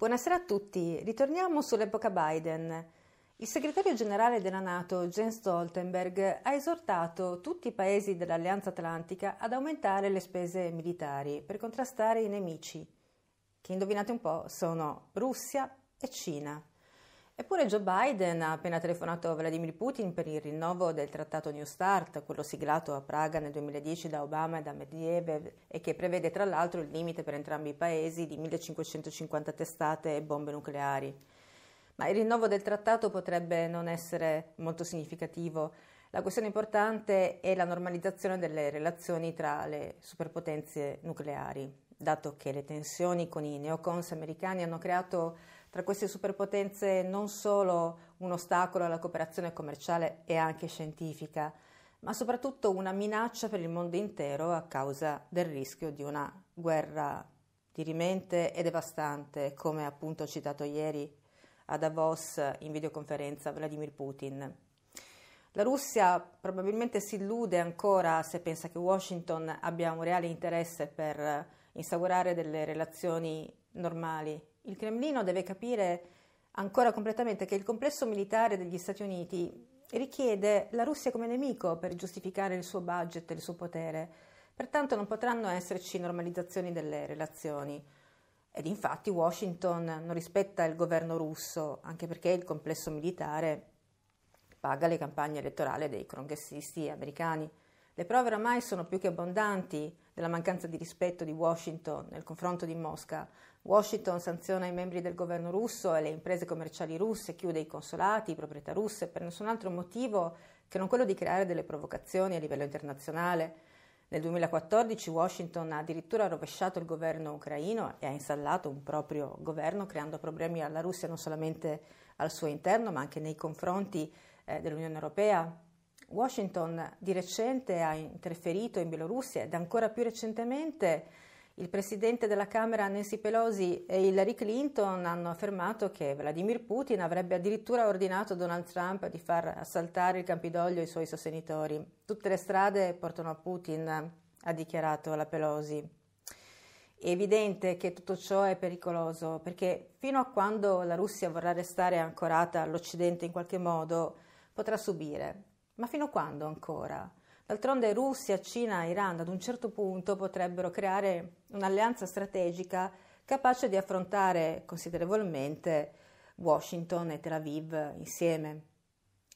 Buonasera a tutti, ritorniamo sull'epoca Biden. Il segretario generale della Nato, Jens Stoltenberg, ha esortato tutti i paesi dell'Alleanza Atlantica ad aumentare le spese militari per contrastare i nemici, che indovinate un po' sono Russia e Cina. Eppure Joe Biden ha appena telefonato a Vladimir Putin per il rinnovo del trattato New Start, quello siglato a Praga nel 2010 da Obama e da Medvedev e che prevede tra l'altro il limite per entrambi i paesi di 1550 testate e bombe nucleari. Ma il rinnovo del trattato potrebbe non essere molto significativo. La questione importante è la normalizzazione delle relazioni tra le superpotenze nucleari, dato che le tensioni con i neocons americani hanno creato tra queste superpotenze non solo un ostacolo alla cooperazione commerciale e anche scientifica, ma soprattutto una minaccia per il mondo intero a causa del rischio di una guerra dirimente e devastante, come appunto citato ieri a Davos in videoconferenza Vladimir Putin. La Russia probabilmente si illude ancora se pensa che Washington abbia un reale interesse per instaurare delle relazioni normali il Cremlino deve capire ancora completamente che il complesso militare degli Stati Uniti richiede la Russia come nemico per giustificare il suo budget e il suo potere. Pertanto non potranno esserci normalizzazioni delle relazioni. Ed infatti Washington non rispetta il governo russo, anche perché il complesso militare paga le campagne elettorali dei congressisti americani. Le prove oramai sono più che abbondanti della mancanza di rispetto di Washington nel confronto di Mosca. Washington sanziona i membri del governo russo e le imprese commerciali russe, chiude i consolati, proprietà russe per nessun altro motivo che non quello di creare delle provocazioni a livello internazionale. Nel 2014 Washington ha addirittura rovesciato il governo ucraino e ha installato un proprio governo creando problemi alla Russia non solamente al suo interno ma anche nei confronti eh, dell'Unione Europea, Washington di recente ha interferito in Bielorussia ed ancora più recentemente il presidente della Camera Nancy Pelosi e Hillary Clinton hanno affermato che Vladimir Putin avrebbe addirittura ordinato a Donald Trump di far assaltare il Campidoglio ai suoi sostenitori. Tutte le strade portano a Putin, ha dichiarato la Pelosi. È evidente che tutto ciò è pericoloso perché fino a quando la Russia vorrà restare ancorata all'Occidente in qualche modo potrà subire ma fino a quando ancora? D'altronde Russia, Cina e Iran ad un certo punto potrebbero creare un'alleanza strategica capace di affrontare considerevolmente Washington e Tel Aviv insieme.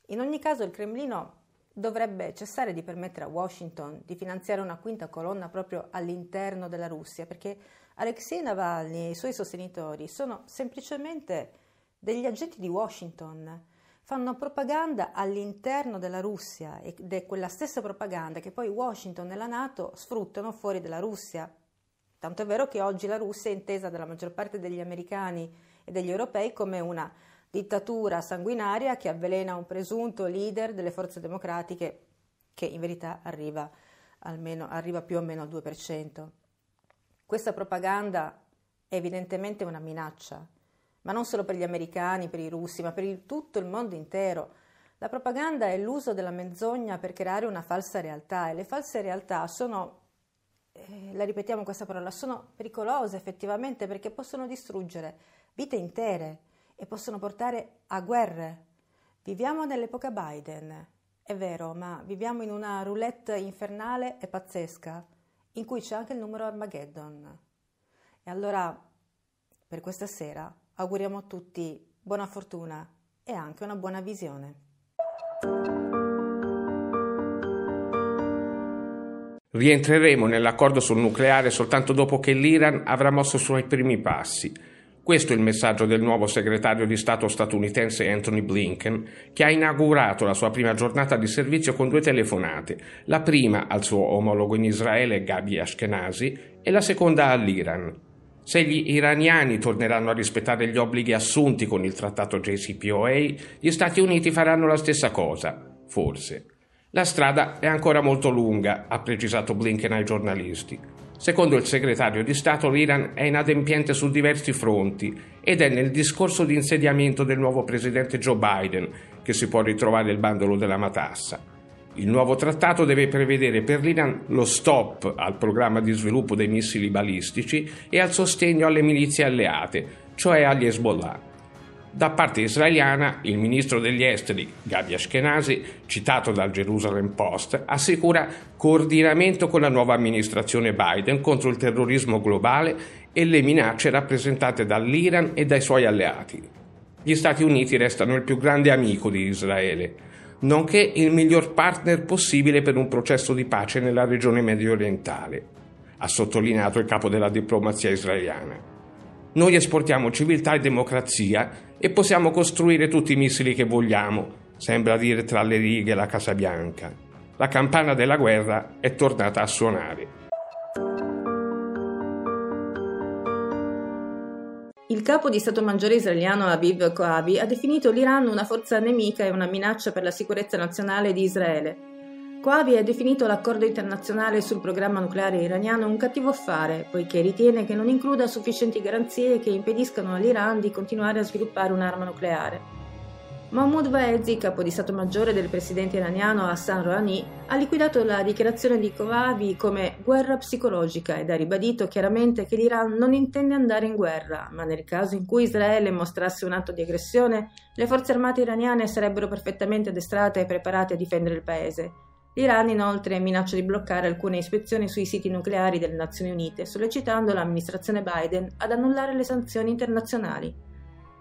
In ogni caso il Cremlino dovrebbe cessare di permettere a Washington di finanziare una quinta colonna proprio all'interno della Russia, perché Alexei Navalny e i suoi sostenitori sono semplicemente degli agenti di Washington fanno propaganda all'interno della Russia ed è quella stessa propaganda che poi Washington e la Nato sfruttano fuori dalla Russia. Tanto è vero che oggi la Russia è intesa dalla maggior parte degli americani e degli europei come una dittatura sanguinaria che avvelena un presunto leader delle forze democratiche che in verità arriva, almeno, arriva più o meno al 2%. Questa propaganda è evidentemente una minaccia ma non solo per gli americani, per i russi, ma per il, tutto il mondo intero. La propaganda è l'uso della menzogna per creare una falsa realtà e le false realtà sono, eh, la ripetiamo questa parola, sono pericolose effettivamente perché possono distruggere vite intere e possono portare a guerre. Viviamo nell'epoca Biden, è vero, ma viviamo in una roulette infernale e pazzesca in cui c'è anche il numero Armageddon. E allora, per questa sera, auguriamo a tutti buona fortuna e anche una buona visione. Rientreremo nell'accordo sul nucleare soltanto dopo che l'Iran avrà mosso i suoi primi passi. Questo è il messaggio del nuovo segretario di Stato statunitense Anthony Blinken, che ha inaugurato la sua prima giornata di servizio con due telefonate, la prima al suo omologo in Israele Gabi Ashkenazi e la seconda all'Iran. Se gli iraniani torneranno a rispettare gli obblighi assunti con il trattato JCPOA, gli Stati Uniti faranno la stessa cosa, forse. La strada è ancora molto lunga, ha precisato Blinken ai giornalisti. Secondo il segretario di Stato, l'Iran è inadempiente su diversi fronti ed è nel discorso di insediamento del nuovo presidente Joe Biden che si può ritrovare il bandolo della matassa. Il nuovo trattato deve prevedere per l'Iran lo stop al programma di sviluppo dei missili balistici e al sostegno alle milizie alleate, cioè agli Hezbollah. Da parte israeliana, il ministro degli esteri, Gabi Ashkenazi, citato dal Jerusalem Post, assicura coordinamento con la nuova amministrazione Biden contro il terrorismo globale e le minacce rappresentate dall'Iran e dai suoi alleati. Gli Stati Uniti restano il più grande amico di Israele, nonché il miglior partner possibile per un processo di pace nella regione medio orientale, ha sottolineato il capo della diplomazia israeliana. Noi esportiamo civiltà e democrazia e possiamo costruire tutti i missili che vogliamo, sembra dire tra le righe la Casa Bianca. La campana della guerra è tornata a suonare. Capo di Stato Maggiore israeliano Aviv Koavi ha definito l'Iran una forza nemica e una minaccia per la sicurezza nazionale di Israele Coavi ha definito l'accordo internazionale sul programma nucleare iraniano un cattivo affare, poiché ritiene che non includa sufficienti garanzie che impediscano all'Iran di continuare a sviluppare un'arma nucleare. Mahmoud Vaezi, capo di Stato Maggiore del presidente iraniano Hassan Rouhani, ha liquidato la dichiarazione di Kovavi come guerra psicologica ed ha ribadito chiaramente che l'Iran non intende andare in guerra, ma nel caso in cui Israele mostrasse un atto di aggressione, le forze armate iraniane sarebbero perfettamente addestrate e preparate a difendere il paese L'Iran inoltre minaccia di bloccare alcune ispezioni sui siti nucleari delle Nazioni Unite, sollecitando l'amministrazione Biden ad annullare le sanzioni internazionali.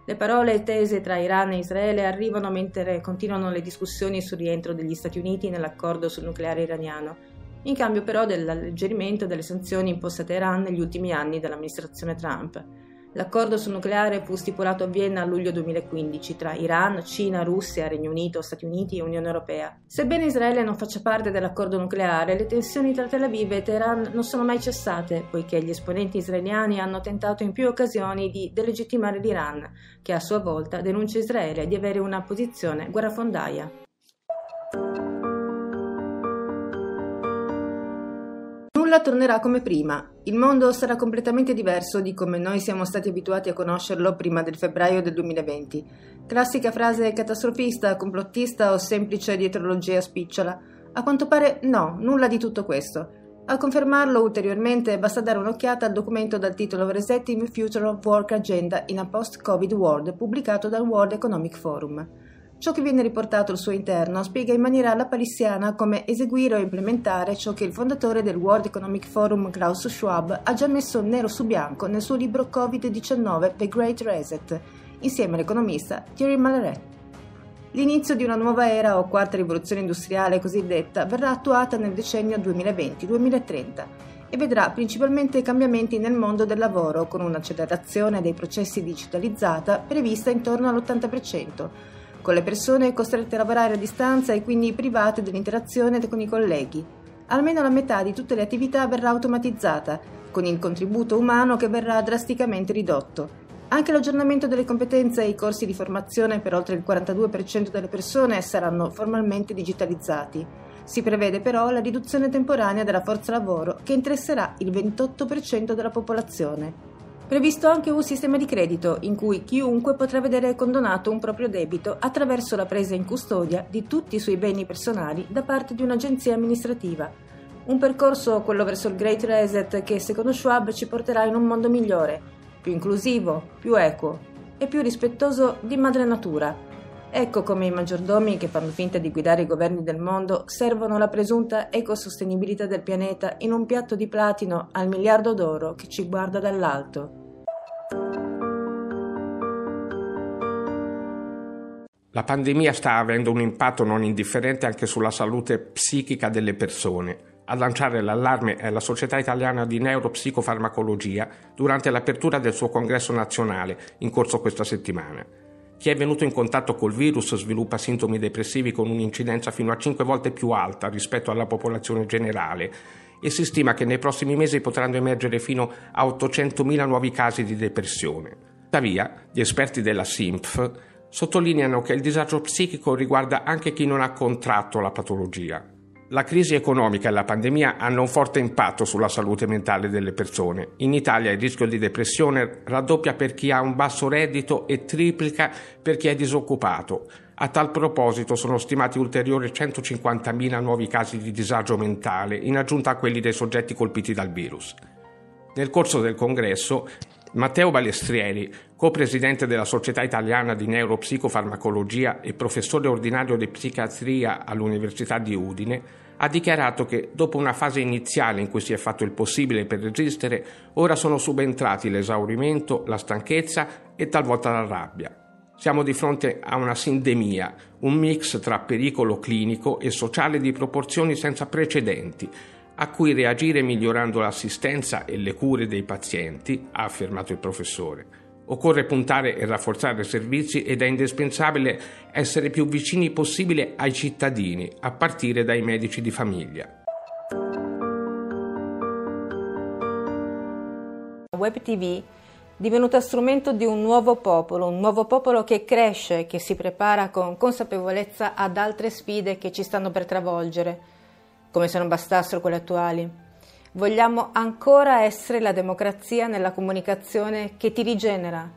Le parole tese tra Iran e Israele arrivano mentre continuano le discussioni sul rientro degli Stati Uniti nell'accordo sul nucleare iraniano, in cambio però dell'alleggerimento delle sanzioni imposte a Teheran negli ultimi anni dall'amministrazione Trump. L'accordo sul nucleare fu stipulato a Vienna a luglio 2015 tra Iran, Cina, Russia, Regno Unito, Stati Uniti e Unione Europea. Sebbene Israele non faccia parte dell'accordo nucleare, le tensioni tra Tel Aviv e Teheran non sono mai cessate, poiché gli esponenti israeliani hanno tentato in più occasioni di delegittimare l'Iran, che a sua volta denuncia Israele di avere una posizione guerrafondaia. nulla tornerà come prima. Il mondo sarà completamente diverso di come noi siamo stati abituati a conoscerlo prima del febbraio del 2020. Classica frase catastrofista, complottista o semplice dietrologia spicciola? A quanto pare no, nulla di tutto questo. A confermarlo ulteriormente basta dare un'occhiata al documento dal titolo Resetting Future of Work Agenda in a Post-Covid World pubblicato dal World Economic Forum. Ciò che viene riportato al suo interno spiega in maniera lapalissiana come eseguire o implementare ciò che il fondatore del World Economic Forum Klaus Schwab ha già messo nero su bianco nel suo libro Covid-19 The Great Reset, insieme all'economista Thierry Malleret. L'inizio di una nuova era o quarta rivoluzione industriale cosiddetta verrà attuata nel decennio 2020-2030 e vedrà principalmente cambiamenti nel mondo del lavoro con un'accelerazione dei processi digitalizzata prevista intorno all'80%, con le persone costrette a lavorare a distanza e quindi private dell'interazione con i colleghi. Almeno la metà di tutte le attività verrà automatizzata, con il contributo umano che verrà drasticamente ridotto. Anche l'aggiornamento delle competenze e i corsi di formazione per oltre il 42% delle persone saranno formalmente digitalizzati. Si prevede però la riduzione temporanea della forza lavoro che interesserà il 28% della popolazione. Previsto anche un sistema di credito in cui chiunque potrà vedere condonato un proprio debito attraverso la presa in custodia di tutti i suoi beni personali da parte di un'agenzia amministrativa. Un percorso, quello verso il Great Reset, che secondo Schwab ci porterà in un mondo migliore, più inclusivo, più equo e più rispettoso di madre natura. Ecco come i maggiordomi che fanno finta di guidare i governi del mondo servono la presunta ecosostenibilità del pianeta in un piatto di platino al miliardo d'oro che ci guarda dall'alto. La pandemia sta avendo un impatto non indifferente anche sulla salute psichica delle persone. A lanciare l'allarme è la Società Italiana di Neuropsicofarmacologia durante l'apertura del suo congresso nazionale in corso questa settimana. Chi è venuto in contatto col virus sviluppa sintomi depressivi con un'incidenza fino a 5 volte più alta rispetto alla popolazione generale e si stima che nei prossimi mesi potranno emergere fino a 800.000 nuovi casi di depressione. Tuttavia, gli esperti della SIMPF sottolineano che il disagio psichico riguarda anche chi non ha contratto la patologia. La crisi economica e la pandemia hanno un forte impatto sulla salute mentale delle persone. In Italia il rischio di depressione raddoppia per chi ha un basso reddito e triplica per chi è disoccupato. A tal proposito sono stimati ulteriori 150.000 nuovi casi di disagio mentale, in aggiunta a quelli dei soggetti colpiti dal virus. Nel corso del congresso Matteo Balestrieri, co-presidente della Società Italiana di Neuropsicofarmacologia e professore ordinario di psichiatria all'Università di Udine, ha dichiarato che dopo una fase iniziale in cui si è fatto il possibile per resistere, ora sono subentrati l'esaurimento, la stanchezza e talvolta la rabbia. Siamo di fronte a una sindemia, un mix tra pericolo clinico e sociale di proporzioni senza precedenti, a cui reagire migliorando l'assistenza e le cure dei pazienti, ha affermato il professore. Occorre puntare e rafforzare i servizi ed è indispensabile essere più vicini possibile ai cittadini, a partire dai medici di famiglia. Web TV divenuta strumento di un nuovo popolo, un nuovo popolo che cresce, che si prepara con consapevolezza ad altre sfide che ci stanno per travolgere, come se non bastassero quelle attuali. Vogliamo ancora essere la democrazia nella comunicazione che ti rigenera,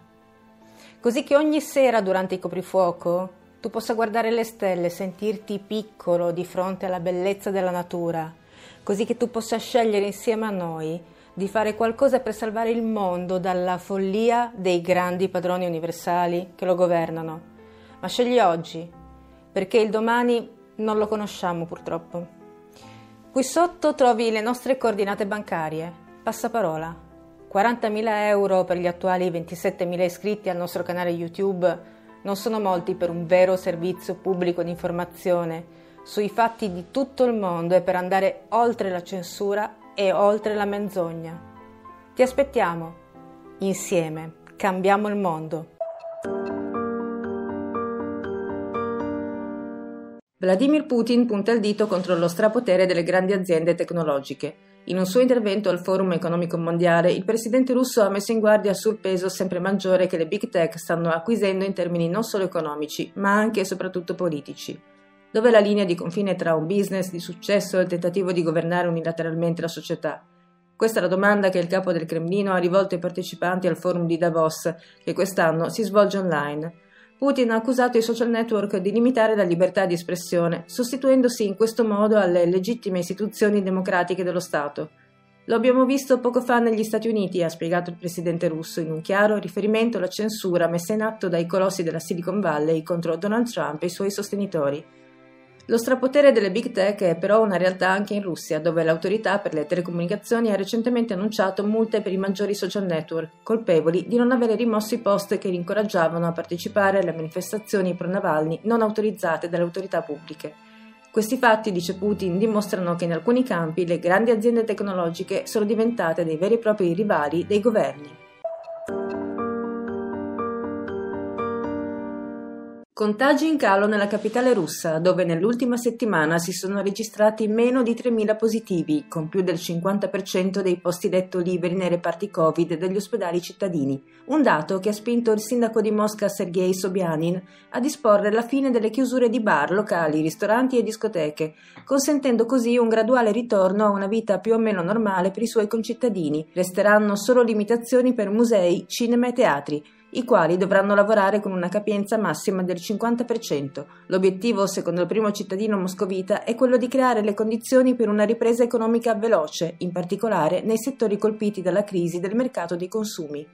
così che ogni sera durante il coprifuoco tu possa guardare le stelle, sentirti piccolo di fronte alla bellezza della natura, così che tu possa scegliere insieme a noi di fare qualcosa per salvare il mondo dalla follia dei grandi padroni universali che lo governano. Ma scegli oggi, perché il domani non lo conosciamo purtroppo. Qui sotto trovi le nostre coordinate bancarie. Passaparola. 40.000 euro per gli attuali 27.000 iscritti al nostro canale YouTube non sono molti per un vero servizio pubblico di informazione sui fatti di tutto il mondo e per andare oltre la censura e oltre la menzogna. Ti aspettiamo. Insieme cambiamo il mondo. Vladimir Putin punta il dito contro lo strapotere delle grandi aziende tecnologiche. In un suo intervento al Forum economico mondiale, il presidente russo ha messo in guardia sul peso sempre maggiore che le big tech stanno acquisendo in termini non solo economici, ma anche e soprattutto politici. Dov'è la linea di confine tra un business di successo e il tentativo di governare unilateralmente la società? Questa è la domanda che il capo del Cremlino ha rivolto ai partecipanti al forum di Davos, che quest'anno si svolge online. Putin ha accusato i social network di limitare la libertà di espressione, sostituendosi in questo modo alle legittime istituzioni democratiche dello Stato. Lo abbiamo visto poco fa negli Stati Uniti, ha spiegato il presidente russo, in un chiaro riferimento alla censura messa in atto dai colossi della Silicon Valley contro Donald Trump e i suoi sostenitori. Lo strapotere delle big tech è però una realtà anche in Russia, dove l'autorità per le telecomunicazioni ha recentemente annunciato multe per i maggiori social network, colpevoli di non avere rimosso i post che li incoraggiavano a partecipare alle manifestazioni pro Navalny non autorizzate dalle autorità pubbliche. Questi fatti, dice Putin, dimostrano che in alcuni campi le grandi aziende tecnologiche sono diventate dei veri e propri rivali dei governi. Contagi in calo nella capitale russa, dove nell'ultima settimana si sono registrati meno di 3.000 positivi, con più del 50% dei posti letto liberi nei reparti Covid degli ospedali cittadini. Un dato che ha spinto il sindaco di Mosca Sergei Sobyanin a disporre la fine delle chiusure di bar, locali, ristoranti e discoteche, consentendo così un graduale ritorno a una vita più o meno normale per i suoi concittadini. Resteranno solo limitazioni per musei, cinema e teatri i quali dovranno lavorare con una capienza massima del 50%. L'obiettivo, secondo il primo cittadino moscovita, è quello di creare le condizioni per una ripresa economica veloce, in particolare nei settori colpiti dalla crisi del mercato dei consumi.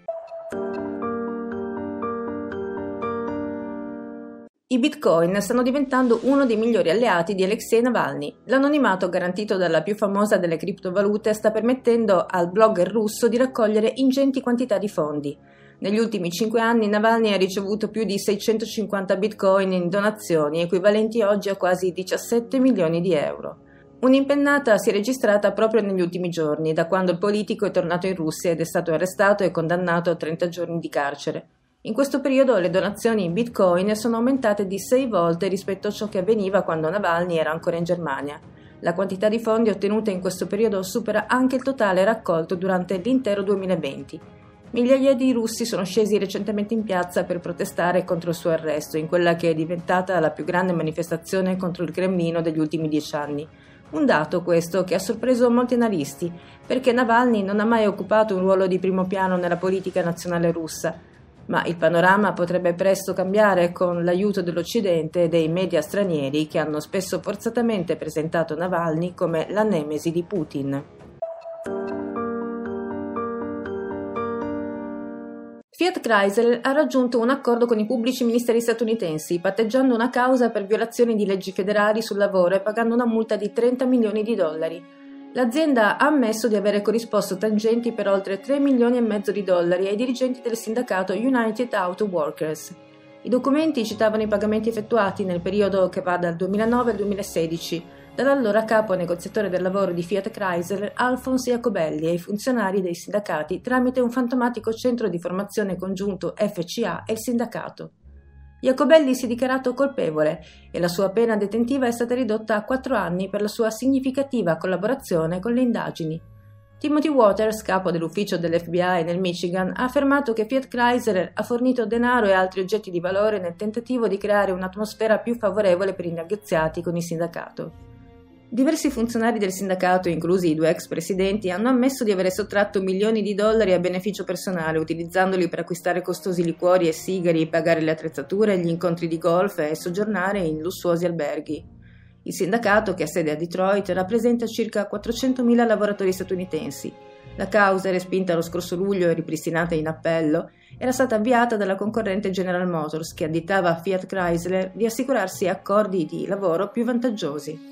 I bitcoin stanno diventando uno dei migliori alleati di Alexei Navalny. L'anonimato garantito dalla più famosa delle criptovalute sta permettendo al blogger russo di raccogliere ingenti quantità di fondi. Negli ultimi cinque anni Navalny ha ricevuto più di 650 bitcoin in donazioni, equivalenti oggi a quasi 17 milioni di euro. Un'impennata si è registrata proprio negli ultimi giorni, da quando il politico è tornato in Russia ed è stato arrestato e condannato a 30 giorni di carcere. In questo periodo le donazioni in bitcoin sono aumentate di 6 volte rispetto a ciò che avveniva quando Navalny era ancora in Germania. La quantità di fondi ottenuta in questo periodo supera anche il totale raccolto durante l'intero 2020. Migliaia di russi sono scesi recentemente in piazza per protestare contro il suo arresto, in quella che è diventata la più grande manifestazione contro il Cremlino degli ultimi dieci anni. Un dato questo che ha sorpreso molti analisti, perché Navalny non ha mai occupato un ruolo di primo piano nella politica nazionale russa. Ma il panorama potrebbe presto cambiare con l'aiuto dell'Occidente e dei media stranieri che hanno spesso forzatamente presentato Navalny come la nemesi di Putin. Fiat Chrysler ha raggiunto un accordo con i pubblici ministeri statunitensi, patteggiando una causa per violazione di leggi federali sul lavoro e pagando una multa di 30 milioni di dollari. L'azienda ha ammesso di avere corrisposto tangenti per oltre 3 milioni e mezzo di dollari ai dirigenti del sindacato United Auto Workers. I documenti citavano i pagamenti effettuati nel periodo che va dal 2009 al 2016 dall'allora capo negoziatore del lavoro di Fiat Chrysler Alphonse Jacobelli ai funzionari dei sindacati tramite un fantomatico centro di formazione congiunto FCA e il sindacato. Jacobelli si è dichiarato colpevole e la sua pena detentiva è stata ridotta a quattro anni per la sua significativa collaborazione con le indagini. Timothy Waters, capo dell'ufficio dell'FBI nel Michigan, ha affermato che Fiat Chrysler ha fornito denaro e altri oggetti di valore nel tentativo di creare un'atmosfera più favorevole per i negoziati con il sindacato. Diversi funzionari del sindacato, inclusi i due ex presidenti, hanno ammesso di avere sottratto milioni di dollari a beneficio personale, utilizzandoli per acquistare costosi liquori e sigari, pagare le attrezzature, gli incontri di golf e soggiornare in lussuosi alberghi. Il sindacato, che ha sede a Detroit, rappresenta circa 400.000 lavoratori statunitensi. La causa, respinta lo scorso luglio e ripristinata in appello, era stata avviata dalla concorrente General Motors, che additava a Fiat Chrysler di assicurarsi accordi di lavoro più vantaggiosi.